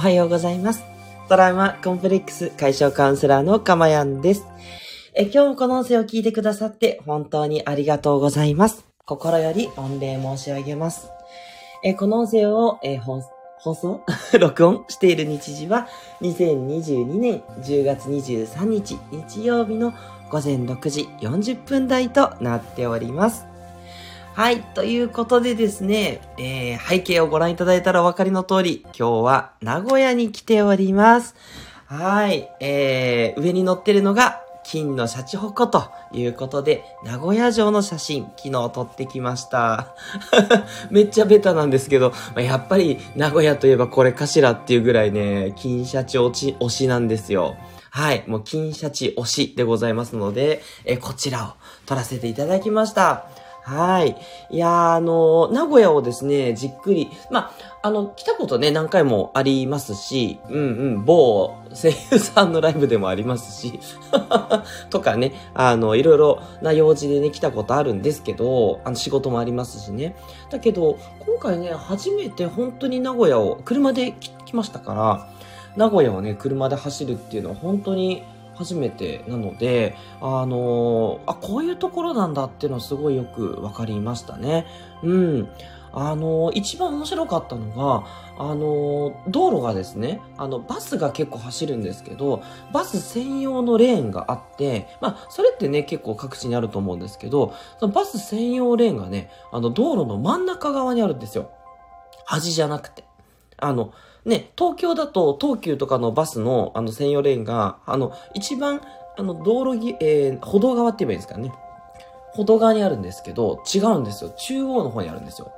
おはようございます。トラウマコンプレックス解消カウンセラーのかまやんです。え今日もこの音声を聞いてくださって本当にありがとうございます。心より御礼申し上げます。えこの音声を、え放放送？録音している日時は2022年10月23日日曜日の午前6時40分台となっております。はい。ということでですね、えー、背景をご覧いただいたらお分かりの通り、今日は名古屋に来ております。はい。えー、上に乗ってるのが金のシャチホコということで、名古屋城の写真、昨日撮ってきました。めっちゃベタなんですけど、まやっぱり名古屋といえばこれかしらっていうぐらいね、金シャチ推し推しなんですよ。はい。もう金シャチ推しでございますので、えこちらを撮らせていただきました。はい。いや、あの名古屋をですね、じっくり、まあ、あの、来たことね、何回もありますし、うんうん、某声優さんのライブでもありますし、とかね、あの、いろいろな用事でね、来たことあるんですけど、あの、仕事もありますしね。だけど、今回ね、初めて本当に名古屋を車で来ましたから、名古屋をね、車で走るっていうのは本当に初めてなので、あのーあ、こういうところなんだっていうのはすごいよくわかりましたね。うん。あのー一番面白かったのが、あのー道路がですね、あの、バスが結構走るんですけど、バス専用のレーンがあって、まあ、それってね、結構各地にあると思うんですけど、そのバス専用レーンがね、あの、道路の真ん中側にあるんですよ。端じゃなくて。あの、ね、東京だと東急とかのバスのあの専用レーンが、あの、一番、あの、道路ぎ、えー、歩道側って言えばいいんですかね。歩道側にあるんですけど、違うんですよ。中央の方にあるんですよ。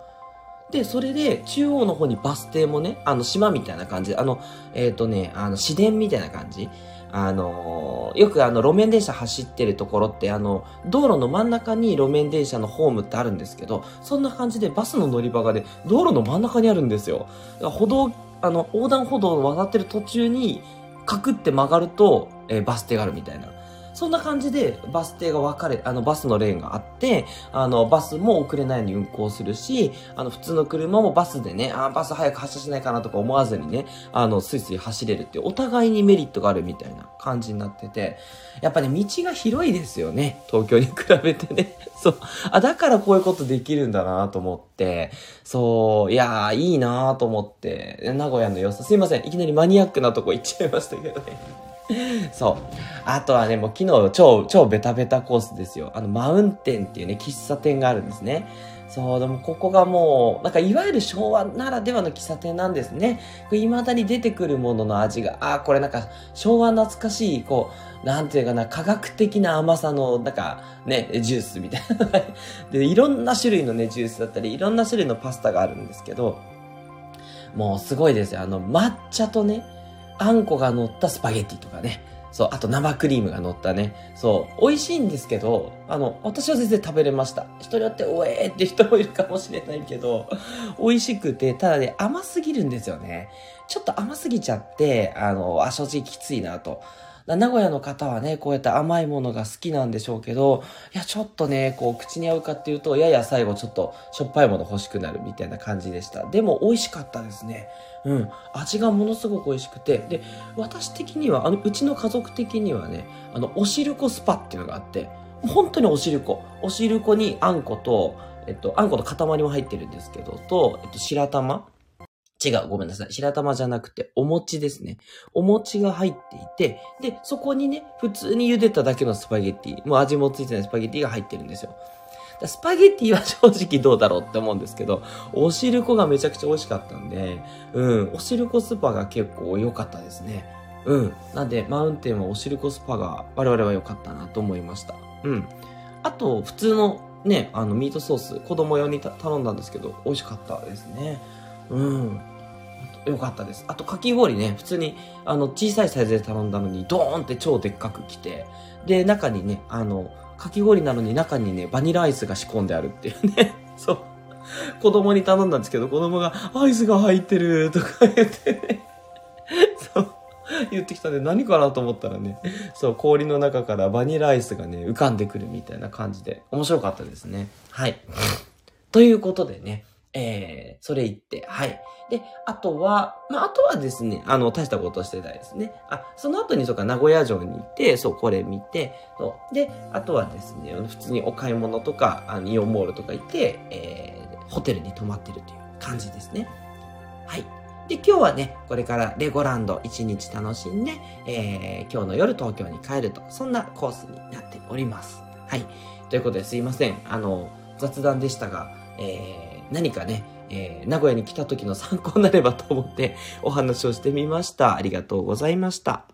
で、それで、中央の方にバス停もね、あの、島みたいな感じで、あの、えっ、とね、あの、市電みたいな感じ。あのーよくあの、路面電車走ってるところって、あの、道路の真ん中に路面電車のホームってあるんですけど、そんな感じでバスの乗り場がね、道路の真ん中にあるんですよ。歩道、あの、横断歩道を渡ってる途中に、カクって曲がると、えーバス停があるみたいな。そんな感じでバス停が分かれ、あのバスのレーンがあって、あのバスも遅れないように運行するし、あの普通の車もバスでね、あバス早く発車しないかなとか思わずにね、あのスイスイ走れるっていうお互いにメリットがあるみたいな感じになってて、やっぱね、道が広いですよね。東京に比べてね。そう。あ、だからこういうことできるんだなと思って、そう、いやー、いいなと思って、名古屋の良さ、すいません。いきなりマニアックなとこ行っちゃいましたけどね。そう。あとはね、もう昨日超、超ベタベタコースですよ。あの、マウンテンっていうね、喫茶店があるんですね。そう、でもここがもう、なんかいわゆる昭和ならではの喫茶店なんですね。未だに出てくるものの味が、ああ、これなんか昭和懐かしい、こう、なんていうかな、科学的な甘さの、なんか、ね、ジュースみたいな。で、いろんな種類のね、ジュースだったり、いろんな種類のパスタがあるんですけど、もうすごいですよ。あの、抹茶とね、あんこが乗ったスパゲッティとかね。そう、あと生クリームが乗ったね。そう、美味しいんですけど、あの、私は全然食べれました。人によって、おえーって人もいるかもしれないけど、美味しくて、ただね、甘すぎるんですよね。ちょっと甘すぎちゃって、あの、あ、正直きついなと。名古屋の方はね、こうやって甘いものが好きなんでしょうけど、いや、ちょっとね、こう、口に合うかっていうと、やや最後ちょっとしょっぱいもの欲しくなるみたいな感じでした。でも、美味しかったですね。うん。味がものすごく美味しくて。で、私的には、あの、うちの家族的にはね、あの、おしるこスパっていうのがあって、本当におしるこ。おしるこにあんこと、えっと、あんこの塊も入ってるんですけど、と、えっと、白玉違う、ごめんなさい。白玉じゃなくて、お餅ですね。お餅が入っていて、で、そこにね、普通に茹でただけのスパゲッティ、もう味もついてないスパゲッティが入ってるんですよ。スパゲッティは正直どうだろうって思うんですけど、おしるこがめちゃくちゃ美味しかったんで、うん、おしるこスパが結構良かったですね。うん。なんで、マウンテンはおしるこスパが我々は良かったなと思いました。うん。あと、普通のね、あの、ミートソース、子供用に頼んだんですけど、美味しかったですね。うん。よかったです。あと、かき氷ね、普通に、あの、小さいサイズで頼んだのに、ドーンって超でっかく来て、で、中にね、あの、かき氷なのに中にね、バニラアイスが仕込んであるっていうね。そう。子供に頼んだんですけど、子供が、アイスが入ってるとか言ってね。そう。言ってきたんで何かなと思ったらね、そう、氷の中からバニラアイスがね、浮かんでくるみたいな感じで、面白かったですね。はい。ということでね、えー、それ言って、はい。で、あとは、まあ、あとはですね、あの、大したことしてないですね。あ、その後に、そうか、名古屋城に行って、そう、これ見て、そう。で、あとはですね、普通にお買い物とか、あのイオンモールとか行って、えー、ホテルに泊まってるという感じですね。はい。で、今日はね、これからレゴランド一日楽しんで、えー、今日の夜東京に帰ると、そんなコースになっております。はい。ということですいません。あの、雑談でしたが、えー、何かね、えー、名古屋に来た時の参考になればと思って お話をしてみました。ありがとうございました。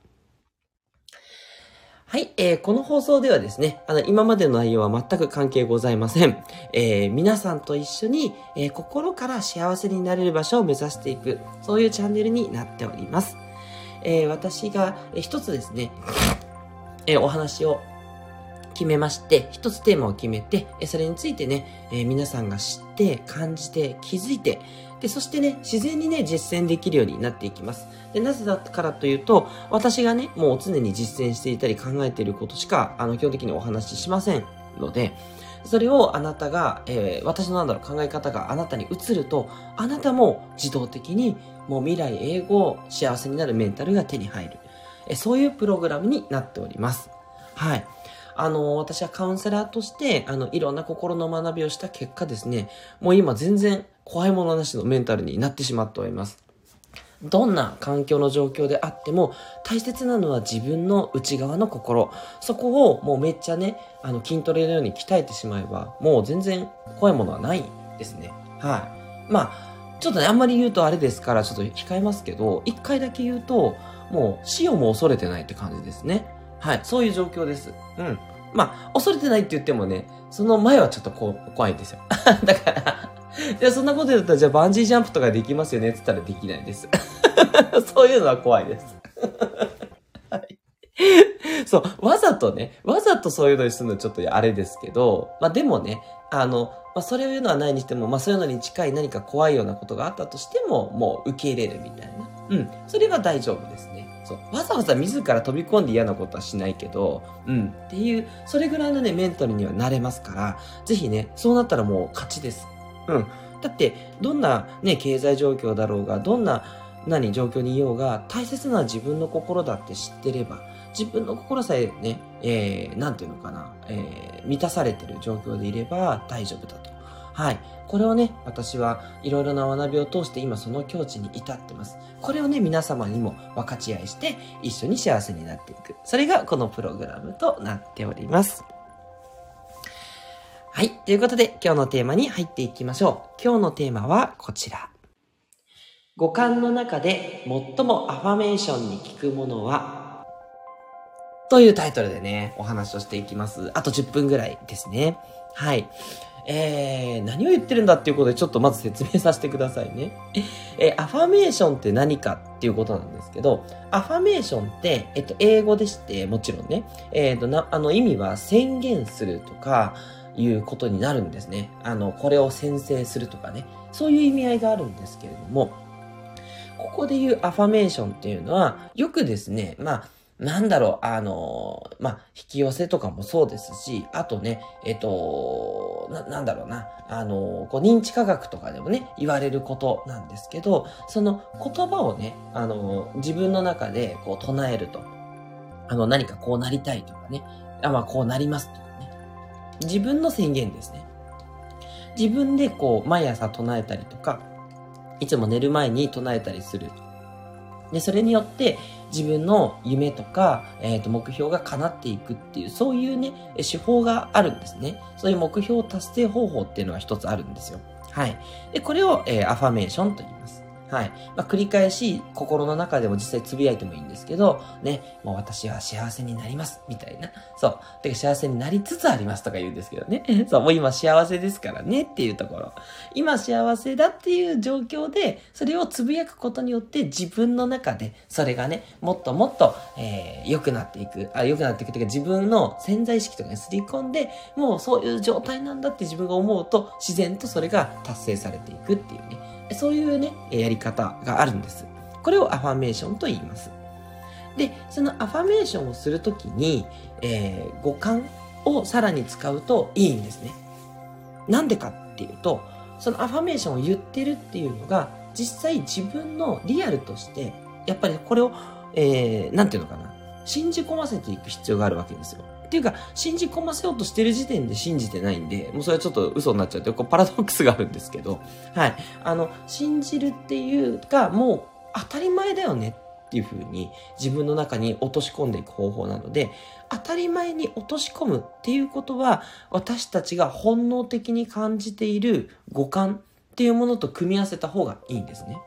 はい、えー、この放送ではですね、あの、今までの内容は全く関係ございません。えー、皆さんと一緒に、えー、心から幸せになれる場所を目指していく、そういうチャンネルになっております。えー、私が、えー、一つですね、えー、お話を決めまして、一つテーマを決めて、それについてね、え、皆さんが知って、感じて、気づいて、で、そしてね、自然にね、実践できるようになっていきます。で、なぜだからというと、私がね、もう常に実践していたり考えていることしか、あの、基本的にお話ししませんので、それをあなたが、えー、私のなんだろう、考え方があなたに移ると、あなたも自動的に、もう未来英語、幸せになるメンタルが手に入る。えそういうプログラムになっております。はい。あの、私はカウンセラーとして、あの、いろんな心の学びをした結果ですね、もう今全然怖いものなしのメンタルになってしまっております。どんな環境の状況であっても、大切なのは自分の内側の心。そこをもうめっちゃね、あの、筋トレのように鍛えてしまえば、もう全然怖いものはないですね。はい。まあ、ちょっとね、あんまり言うとあれですから、ちょっと控えますけど、一回だけ言うと、もう死をも恐れてないって感じですね。はい、そういう状況です。うん。まあ、恐れてないって言ってもね、その前はちょっとこう、怖いんですよ。だからじゃあそんなこと言ったら、じゃあバンジージャンプとかできますよねって言ったらできないです。そういうのは怖いです。はい。そう、わざとね、わざとそういうのにするのちょっとあれですけど、まあでもね、あの、まあそれを言うのはないにしても、まあそういうのに近い何か怖いようなことがあったとしても、もう受け入れるみたいな。うん。それは大丈夫ですね。そう。わざわざ自ら飛び込んで嫌なことはしないけど、うん。っていう、それぐらいのね、メンタルにはなれますから、ぜひね、そうなったらもう勝ちです。うん。だって、どんなね、経済状況だろうが、どんな、何、状況にいようが、大切な自分の心だって知ってれば、自分の心さえね、えー、なんていうのかな、えー、満たされてる状況でいれば大丈夫だと。はい。これをね、私はいろいろな学びを通して今その境地に至ってます。これをね、皆様にも分かち合いして一緒に幸せになっていく。それがこのプログラムとなっております。はい。ということで今日のテーマに入っていきましょう。今日のテーマはこちら。五感の中で最もアファメーションに効くものは？というタイトルでね、お話をしていきます。あと10分ぐらいですね。はい。えー、何を言ってるんだっていうことでちょっとまず説明させてくださいね。えー、アファメーションって何かっていうことなんですけど、アファメーションって、えっと、英語でして、もちろんね、えっ、ー、と、な、あの、意味は宣言するとか、いうことになるんですね。あの、これを宣誓するとかね。そういう意味合いがあるんですけれども、ここで言うアファメーションっていうのは、よくですね、まあ、なんだろう、あのまあ、引き寄せとかもそうですし、あとね、えっと、な、なんだろうな、あのこう認知科学とかでもね、言われることなんですけど、その言葉をね、あの自分の中でこう唱えると。あの、何かこうなりたいとかね、あまあ、こうなりますとかね。自分の宣言ですね。自分でこう、毎朝唱えたりとか、いつも寝る前に唱えたりするで、それによって自分の夢とか、え、ー、と、目標が叶っていくっていう、そういうね、手法があるんですね。そういう目標達成方法っていうのは一つあるんですよ。はい。で、これを、えー、アファメーションと言います。はい。まあ、繰り返し、心の中でも実際つぶやいてもいいんですけど、ね、もう私は幸せになります、みたいな。そう。てか幸せになりつつありますとか言うんですけどね。そう、もう今幸せですからねっていうところ。今幸せだっていう状況で、それをつぶやくことによって自分の中で、それがね、もっともっと、えー、良くなっていく。あ、良くなっていくというか自分の潜在意識とかにすり込んで、もうそういう状態なんだって自分が思うと、自然とそれが達成されていくっていうね。そういうね、やり方があるんです。これをアファメーションと言います。で、そのアファメーションをするときに、えー、五感をさらに使うといいんですね。なんでかっていうと、そのアファメーションを言ってるっていうのが、実際自分のリアルとして、やっぱりこれを、えー、なんていうのかな。信じ込ませていく必要があるわけですよ。っていうか、信じ込ませようとしてる時点で信じてないんで、もうそれはちょっと嘘になっちゃうという、こうパラドックスがあるんですけど、はい。あの、信じるっていうか、もう当たり前だよねっていう風に自分の中に落とし込んでいく方法なので、当たり前に落とし込むっていうことは、私たちが本能的に感じている五感っていうものと組み合わせた方がいいんですね。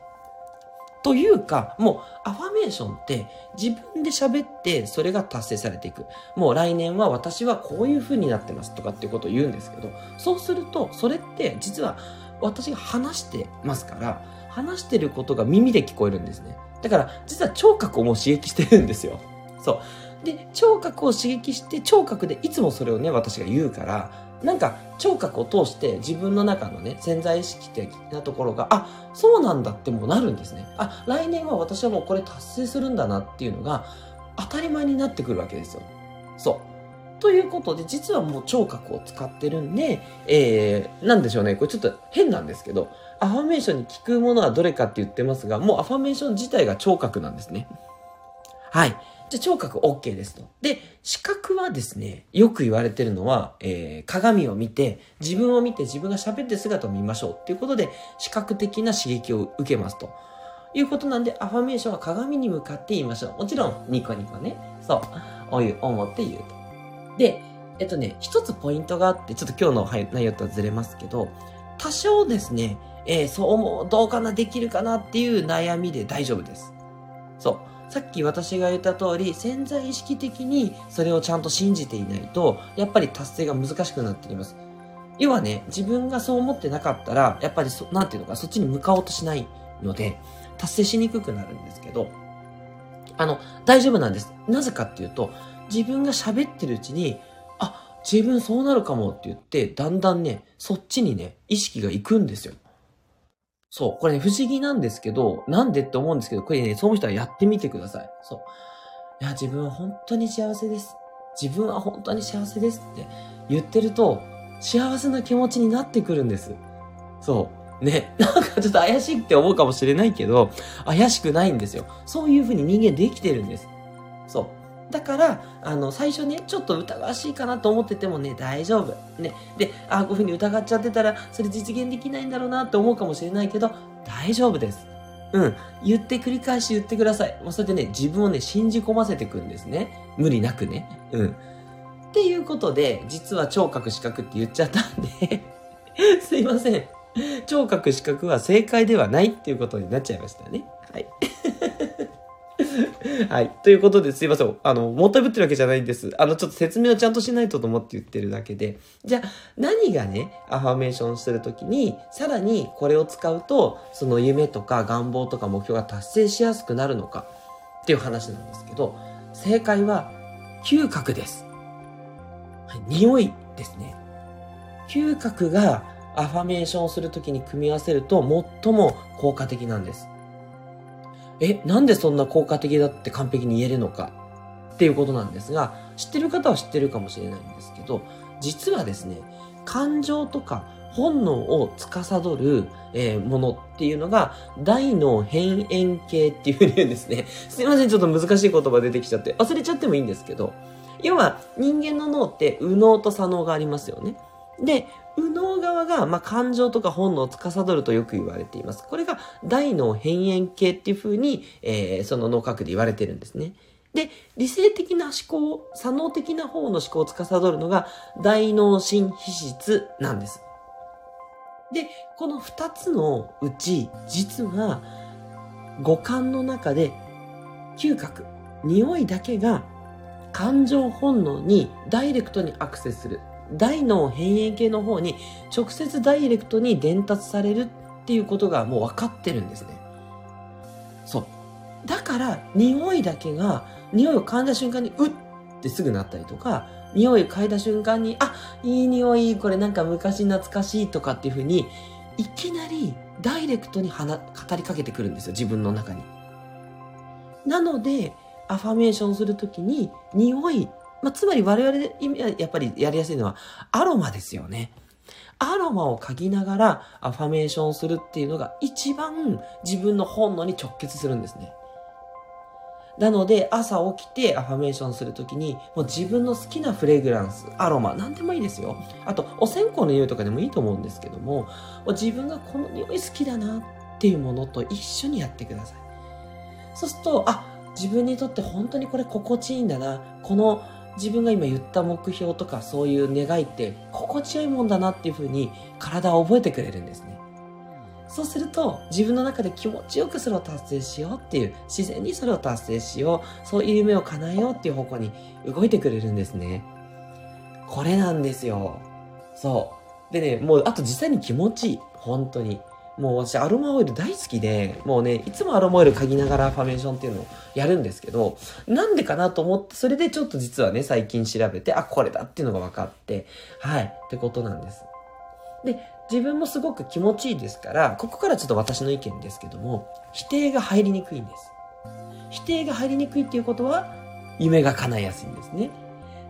というか、もうアファメーションって自分で喋ってそれが達成されていく。もう来年は私はこういう風になってますとかっていうことを言うんですけど、そうするとそれって実は私が話してますから、話してることが耳で聞こえるんですね。だから実は聴覚をもう刺激してるんですよ。そう。で、聴覚を刺激して聴覚でいつもそれをね、私が言うから、なんか聴覚を通して自分の中のね、潜在意識的なところが、あ、そうなんだってもなるんですね。あ、来年は私はもうこれ達成するんだなっていうのが当たり前になってくるわけですよ。そう。ということで、実はもう聴覚を使ってるんで、えー、なんでしょうね。これちょっと変なんですけど、アファメーションに聞くものはどれかって言ってますが、もうアファメーション自体が聴覚なんですね。はい。じゃ聴覚 OK ですと。で、視覚はですね、よく言われてるのは、えー、鏡を見て、自分を見て自分が喋ってる姿を見ましょうっていうことで、視覚的な刺激を受けますと。いうことなんで、アファメーションは鏡に向かって言いましょう。もちろん、ニコニコね。そう。お湯、思って言うと。で、えっとね、一つポイントがあって、ちょっと今日の内容とはずれますけど、多少ですね、えー、そう思う、どうかな、できるかなっていう悩みで大丈夫です。そう。さっき私が言った通り、潜在意識的にそれをちゃんと信じていないと、やっぱり達成が難しくなっています。要はね、自分がそう思ってなかったら、やっぱりそ、なんていうのか、そっちに向かおうとしないので、達成しにくくなるんですけど、あの、大丈夫なんです。なぜかっていうと、自分が喋ってるうちに、あ、自分そうなるかもって言って、だんだんね、そっちにね、意識が行くんですよ。そう。これね、不思議なんですけど、なんでって思うんですけど、これね、そういう人はやってみてください。そう。いや、自分は本当に幸せです。自分は本当に幸せですって言ってると、幸せな気持ちになってくるんです。そう。ね。なんかちょっと怪しいって思うかもしれないけど、怪しくないんですよ。そういう風に人間できてるんです。そう。だから、あの、最初ね、ちょっと疑わしいかなと思っててもね、大丈夫。ね。で、あ、こういうふうに疑っちゃってたら、それ実現できないんだろうなって思うかもしれないけど、大丈夫です。うん。言って繰り返し言ってください。もうそれでね、自分をね、信じ込ませていくんですね。無理なくね。うん。っていうことで、実は聴覚視覚って言っちゃったんで すいません。聴覚視覚は正解ではないっていうことになっちゃいましたね。はい。はい。ということですいません。あの、もったいぶってるわけじゃないんです。あの、ちょっと説明をちゃんとしないとと思って言ってるだけで。じゃあ、何がね、アファメーションするときに、さらにこれを使うと、その夢とか願望とか目標が達成しやすくなるのかっていう話なんですけど、正解は、嗅覚です。はい、匂いですね。嗅覚がアファメーションをするときに組み合わせると最も効果的なんです。え、なんでそんな効果的だって完璧に言えるのか？っていうことなんですが、知ってる方は知ってるかもしれないんですけど、実はですね、感情とか本能を司る、えー、ものっていうのが、大脳変縁系っていうふうに言うんですね。すいません、ちょっと難しい言葉出てきちゃって、忘れちゃってもいいんですけど、要は人間の脳って右脳と左脳がありますよね。で、右脳側が、まあ、感情とか本能を司るとよく言われています。これが大脳変縁系っていう風に、えー、その脳核で言われてるんですね。で、理性的な思考、左脳的な方の思考を司るのが大脳新皮質なんです。で、この二つのうち、実は五感の中で嗅覚、匂いだけが感情本能にダイレクトにアクセスする大脳変異系の方に直接ダイレクトに伝達されるっていうことがもう分かってるんですね。そう。だから、匂いだけが、匂いを嗅いだ瞬間に、うっってすぐなったりとか、匂いを嗅いだ瞬間に、あ、いい匂い、これなんか昔懐かしいとかっていうふうに、いきなりダイレクトに語りかけてくるんですよ、自分の中に。なので、アファメーションするときに、匂いまあ、つまり我々でやっぱりやりやすいのはアロマですよね。アロマを嗅ぎながらアファメーションするっていうのが一番自分の本能に直結するんですね。なので、朝起きてアファメーションするときに、もう自分の好きなフレグランス、アロマ、なんでもいいですよ。あと、お線香の匂いとかでもいいと思うんですけども、自分がこの匂い好きだなっていうものと一緒にやってください。そうすると、あ、自分にとって本当にこれ心地いいんだな。この自分が今言った目標とかそういう願いって心地よいもんだなっていうふうに体を覚えてくれるんですね。そうすると自分の中で気持ちよくそれを達成しようっていう自然にそれを達成しようそういう夢を叶えようっていう方向に動いてくれるんですね。これなんですよ。そう。でね、もうあと実際に気持ちいい。本当に。もう私アロマオイル大好きで、もうね、いつもアロマオイル嗅ぎながらファメーションっていうのをやるんですけど、なんでかなと思って、それでちょっと実はね、最近調べて、あ、これだっていうのが分かって、はい、ってことなんです。で、自分もすごく気持ちいいですから、ここからちょっと私の意見ですけども、否定が入りにくいんです。否定が入りにくいっていうことは、夢が叶いやすいんですね。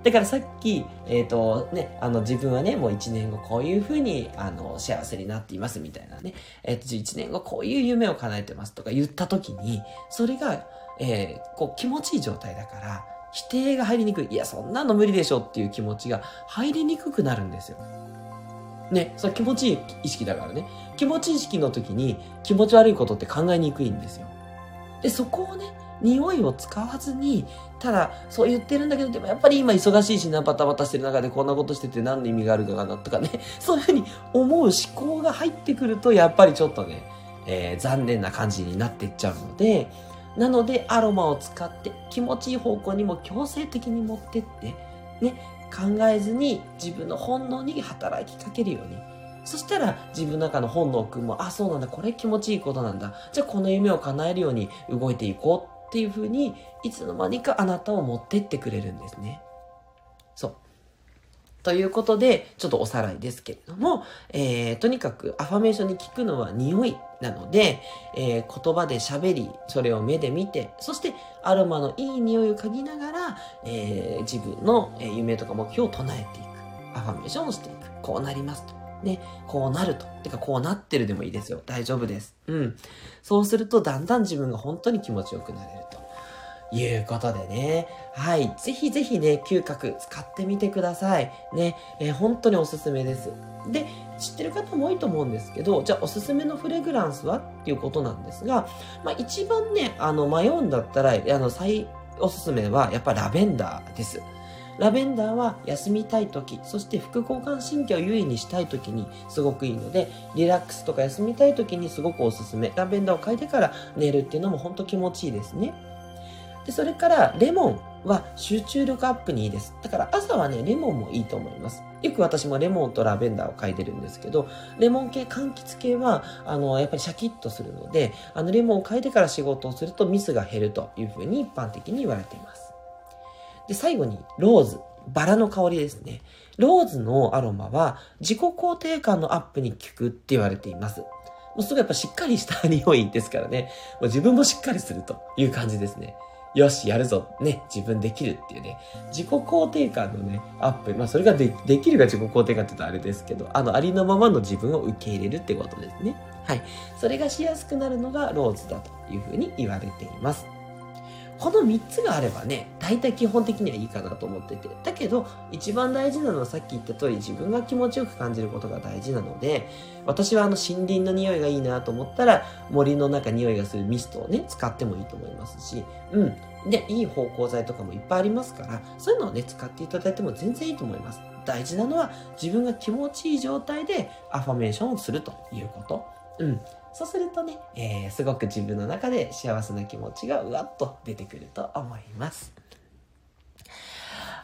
だからさっき、えっ、ー、とね、あの自分はね、もう1年後こういうふうに、あの、幸せになっていますみたいなね、えっ、ー、と、1年後こういう夢を叶えてますとか言った時に、それが、えー、こう気持ちいい状態だから、否定が入りにくい。いや、そんなの無理でしょっていう気持ちが入りにくくなるんですよ。ね、それ気持ちいい意識だからね。気持ちいい意識の時に気持ち悪いことって考えにくいんですよ。で、そこをね、匂いを使わずに、ただ、そう言ってるんだけど、でもやっぱり今忙しいしな、バタバタしてる中でこんなことしてて何の意味があるかなとかね、そういうふうに思う思考が入ってくると、やっぱりちょっとね、えー、残念な感じになっていっちゃうので、なので、アロマを使って気持ちいい方向にも強制的に持ってって、ね、考えずに自分の本能に働きかけるように。そしたら自分の中の本能くんも、あ、そうなんだ、これ気持ちいいことなんだ。じゃあこの夢を叶えるように動いていこうっていうふうに、いつの間にかあなたを持ってってくれるんですね。そう。ということで、ちょっとおさらいですけれども、えー、とにかくアファメーションに聞くのは匂いなので、えー、言葉で喋り、それを目で見て、そしてアロマのいい匂いを嗅ぎながら、えー、自分の夢とか目標を唱えていく。アファメーションをしていく。こうなりますと。ね、こうなると。てか、こうなってるでもいいですよ。大丈夫です。うん。そうすると、だんだん自分が本当に気持ちよくなれると。いうことでね。はい。ぜひぜひね、嗅覚使ってみてください。ね。えー、本当におすすめです。で、知ってる方も多いと思うんですけど、じゃあおすすめのフレグランスはっていうことなんですが、まあ一番ね、あの迷うんだったら、あの最おすすめはやっぱラベンダーです。ラベンダーは休みたい時、そして副交感神経を優位にしたい時にすごくいいので、リラックスとか休みたい時にすごくおすすめ。ラベンダーを嗅いでから寝るっていうのも本当気持ちいいですね。で、それからレモンは集中力アップにいいです。だから朝はね、レモンもいいと思います。よく私もレモンとラベンダーを嗅いでるんですけど、レモン系、柑橘系は、あの、やっぱりシャキッとするので、あの、レモンを嗅いでから仕事をするとミスが減るというふうに一般的に言われています。で、最後に、ローズ。バラの香りですね。ローズのアロマは自己肯定感のアップに効くって言われています。もうすごいやっぱしっかりした匂いですからね。もう自分もしっかりするという感じですね。よし、やるぞ。ね、自分できるっていうね、自己肯定感のね、アップ。まあ、それができるが自己肯定感って言うとあれですけど、あの、ありのままの自分を受け入れるってことですね。はい。それがしやすくなるのがローズだというふうに言われています。この3つがあればね、大体基本的にはいいかなと思ってて。だけど、一番大事なのはさっき言った通り自分が気持ちよく感じることが大事なので、私はあの森林の匂いがいいなと思ったら、森の中匂いがするミストをね、使ってもいいと思いますし、うん。で、いい芳香剤とかもいっぱいありますから、そういうのをね、使っていただいても全然いいと思います。大事なのは自分が気持ちいい状態でアファメーションをするということ。うん。そうするとね、えー、すごく自分の中で幸せな気持ちがうわっと出てくると思います。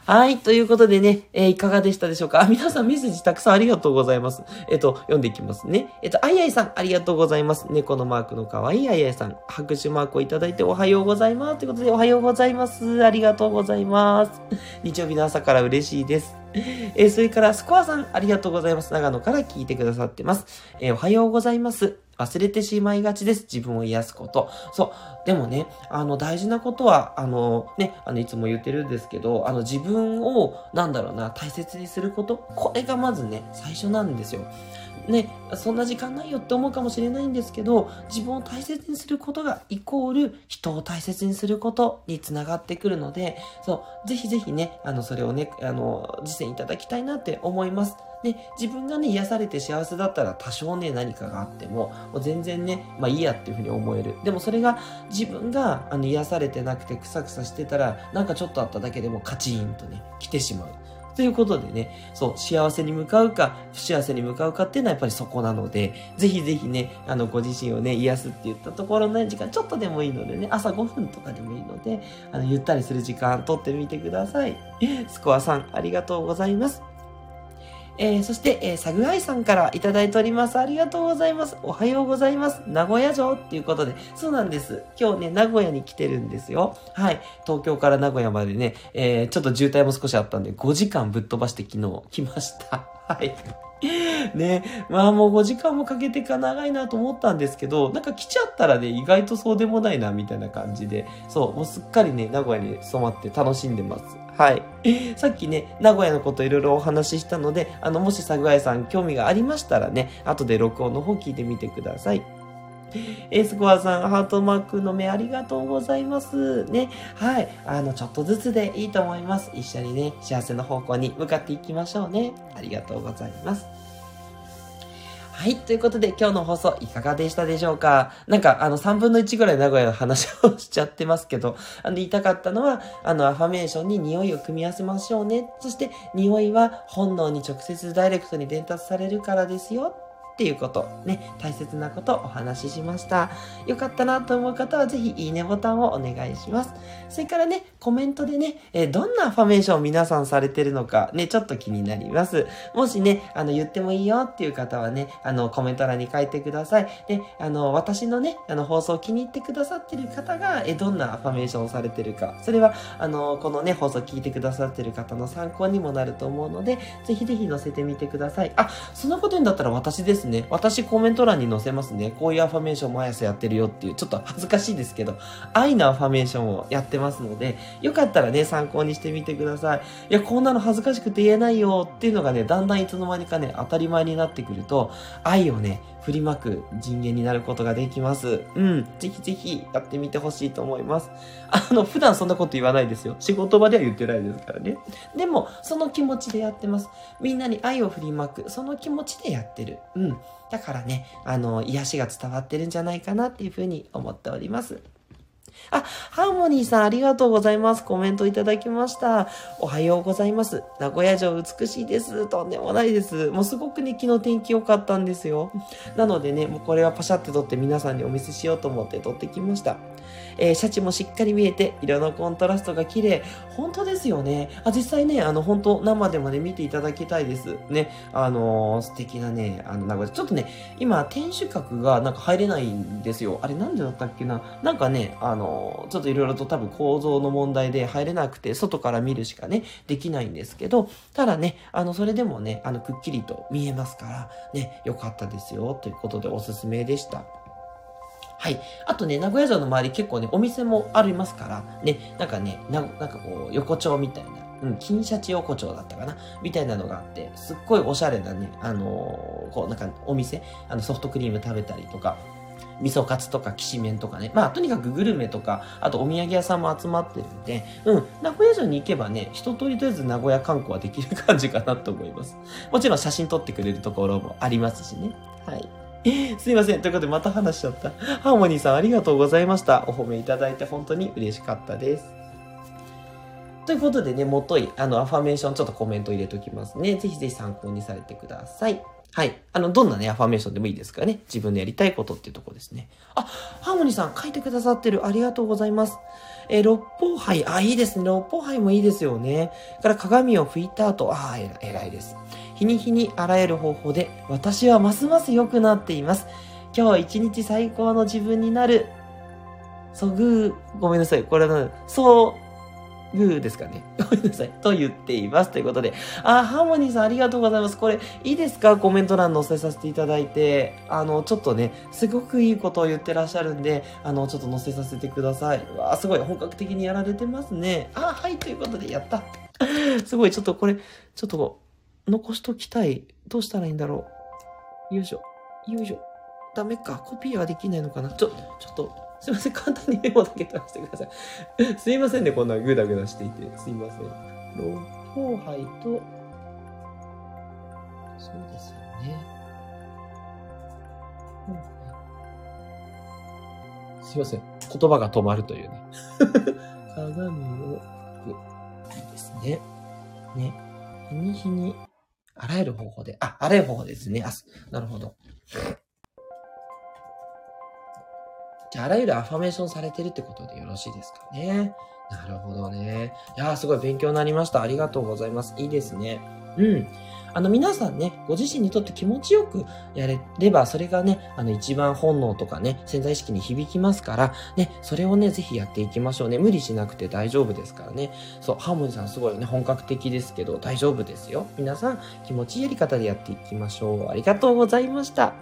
はい。ということでね、えー、いかがでしたでしょうか？あ、皆さんメッセージたくさんありがとうございます。えっ、と、読んでいきますね。えっ、と、あいあいさん、ありがとうございます。猫のマークの可愛いあいあいさん、拍手マークをいただいておはようございます。ということで、おはようございます。ありがとうございます。日曜日の朝から嬉しいです。えーそれから、スコアさん、ありがとうございます。長野から聞いてくださってます。えーおはようございます。忘れてしまいがちです。自分を癒すこと。そう。でもね、あの、大事なことは、あの、ね、あの、いつも言ってるんですけど、あの、自分を、なんだろうな、大切にすること。これがまずね、最初なんですよ。ね、そんな時間ないよって思うかもしれないんですけど、自分を大切にすることがイコール人を大切にすることにつながってくるので、そう、ぜひぜひね、あの、それをね、あの、実践いただきたいなって思います。で、自分がね、癒されて幸せだったら多少ね、何かがあっても、もう全然ね、まあいいやっていうふうに思える。でもそれが自分があの癒されてなくてくさくさしてたら、なんかちょっとあっただけでもカチンとね、来てしまう。ということでね、そう、幸せに向かうか、不幸せに向かうかっていうのはやっぱりそこなので、ぜひぜひね、あの、ご自身をね、癒すって言ったところの、時間、ちょっとでもいいのでね、朝5分とかでもいいので、あの、ゆったりする時間、とってみてください。スコアさん、ありがとうございます。えー、そして、えー、サグアイさんからいただいております。ありがとうございます。おはようございます。名古屋城っていうことで、そうなんです。今日ね、名古屋に来てるんですよ。はい。東京から名古屋までね、えー、ちょっと渋滞も少しあったんで、5時間ぶっ飛ばして昨日来ました。はい。ね、まあもう5時間もかけてか長いなと思ったんですけど、なんか来ちゃったらね、意外とそうでもないな、みたいな感じで、そう、もうすっかりね、名古屋に染まって楽しんでます。はい。さっきね、名古屋のこといろいろお話ししたので、あの、もし桜井さん興味がありましたらね、後で録音の方聞いてみてください。えースコアさん、ハートマークの目ありがとうございます。ね。はい。あの、ちょっとずつでいいと思います。一緒にね、幸せの方向に向かっていきましょうね。ありがとうございます。はい。ということで、今日の放送いかがでしたでしょうか？なんか、あの、3分の1ぐらい名古屋の話をしちゃってますけど、あの、言いたかったのは、あの、アファメーションに匂いを組み合わせましょうね。そして、匂いは本能に直接ダイレクトに伝達されるからですよ。っていうこと、ね、大切なことをお話ししました。よかったなと思う方はぜひいいねボタンをお願いします。それからね、コメントでね、え、どんなアファメーションを皆さんされてるのか、ね、ちょっと気になります。もしね、あの、言ってもいいよっていう方はね、あの、コメント欄に書いてください。で、あの、私のね、あの、放送を気に入ってくださってる方が、えどんなアファメーションをされてるか、それは、あの、このね、放送聞いてくださってる方の参考にもなると思うので、ぜひぜひ載せてみてください。あ、そんなことになったら私ですね。ね私コメント欄に載せますね。こういうアファメーション毎朝やってるよっていう、ちょっと恥ずかしいですけど、愛のアファメーションをやってますので、よかったらね、参考にしてみてください。いや、こんなの恥ずかしくて言えないよっていうのがね、だんだんいつの間にかね、当たり前になってくると、愛をね、振りまく人間になることができます。うん。ぜひぜひやってみてほしいと思います。あの、普段そんなこと言わないですよ。仕事場では言ってないですからね。でも、その気持ちでやってます。みんなに愛を振りまく、その気持ちでやってる。うん。だからね、あの、癒しが伝わってるんじゃないかなっていうふうに思っております。あ、ハーモニーさんありがとうございます。コメントいただきました。おはようございます。名古屋城美しいです。とんでもないです。もうすごくね、昨日天気良かったんですよ。なのでね、もうこれはパシャって撮って皆さんにお見せしようと思って撮ってきました。えー、シャチもしっかり見えて、色のコントラストが綺麗。本当ですよね。あ、実際ね、あの、本当生でもね、見ていただきたいです。ね。あのー、素敵なね、あの、名古屋。ちょっとね、今、天守閣がなんか入れないんですよ。あれなんでだったっけななんかね、あのー、ちょっといろいろと多分構造の問題で入れなくて、外から見るしかね、できないんですけど、ただね、あの、それでもね、あの、くっきりと見えますから、ね、よかったですよ、ということでおすすめでした。はい。あとね、名古屋城の周り結構ね、お店もありますから、ね、なんかね、なんかこう、横丁みたいな、うん、金シャチ横丁だったかなみたいなのがあって、すっごいおしゃれなね、あのー、こう、なんかお店、あのソフトクリーム食べたりとか、味噌カツとかきしめんとかね。まあ、とにかくグルメとか、あとお土産屋さんも集まってるんで、うん、名古屋城に行けばね、一通りとりあえず名古屋観光はできる感じかなと思います。もちろん写真撮ってくれるところもありますしね。はい。すいません。ということで、また話しちゃった。ハーモニーさん、ありがとうございました。お褒めいただいて本当に嬉しかったです。ということでね、もとい、あの、アファメーションちょっとコメント入れときますね。ぜひぜひ参考にされてください。はい。あの、どんなね、アファメーションでもいいですからね。自分でやりたいことっていうとこですね。あ、ハーモニーさん書いてくださってる。ありがとうございます。え、六方杯。あ、いいですね。六方杯もいいですよね。から鏡を拭いた後。あ、偉いです。日に日にあらゆる方法で、私はますます良くなっています。今日一日最高の自分になる。そぐう、ごめんなさい。これは、そう、グーですかね。ごめんなさい。と言っています。ということで。あ、ハーモニーさんありがとうございます。これ、いいですか？コメント欄載せさせていただいて。あの、ちょっとね、すごくいいことを言ってらっしゃるんで、あの、ちょっと載せさせてください。わあ、すごい。本格的にやられてますね。あ、はい。ということで、やった。すごい。ちょっとこれ、ちょっと、残しときたい。どうしたらいいんだろう。よいしょ。よいしょ。ダメか。コピーはできないのかな。ちょ、ちょっと、すいません。簡単にメモだけ取らせてください。すいませんね。こんなグダグダしていて。すいません。六方杯と、そうですよね。すいません。言葉が止まるというね。鏡を。いいですね。ね。日に日に、あらゆる方法で、あ、あらゆる方法ですね。あ、なるほど。じゃあ、あらゆるアファメーションされてるってことでよろしいですかね。なるほどね。いやー、すごい勉強になりました。ありがとうございます。いいですね。うん。あの、皆さんね、ご自身にとって気持ちよくやれれば、それがね、あの、一番本能とかね、潜在意識に響きますから、ね、それをね、ぜひやっていきましょうね。無理しなくて大丈夫ですからね。そう、ハーモニーさんすごいね、本格的ですけど、大丈夫ですよ。皆さん、気持ちいいやり方でやっていきましょう。ありがとうございました。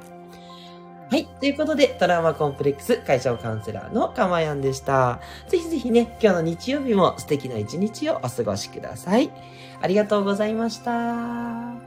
はい。ということで、トラウマコンプレックス解消カウンセラーのかまやんでした。ぜひぜひね、今日の日曜日も素敵な一日をお過ごしください。ありがとうございました。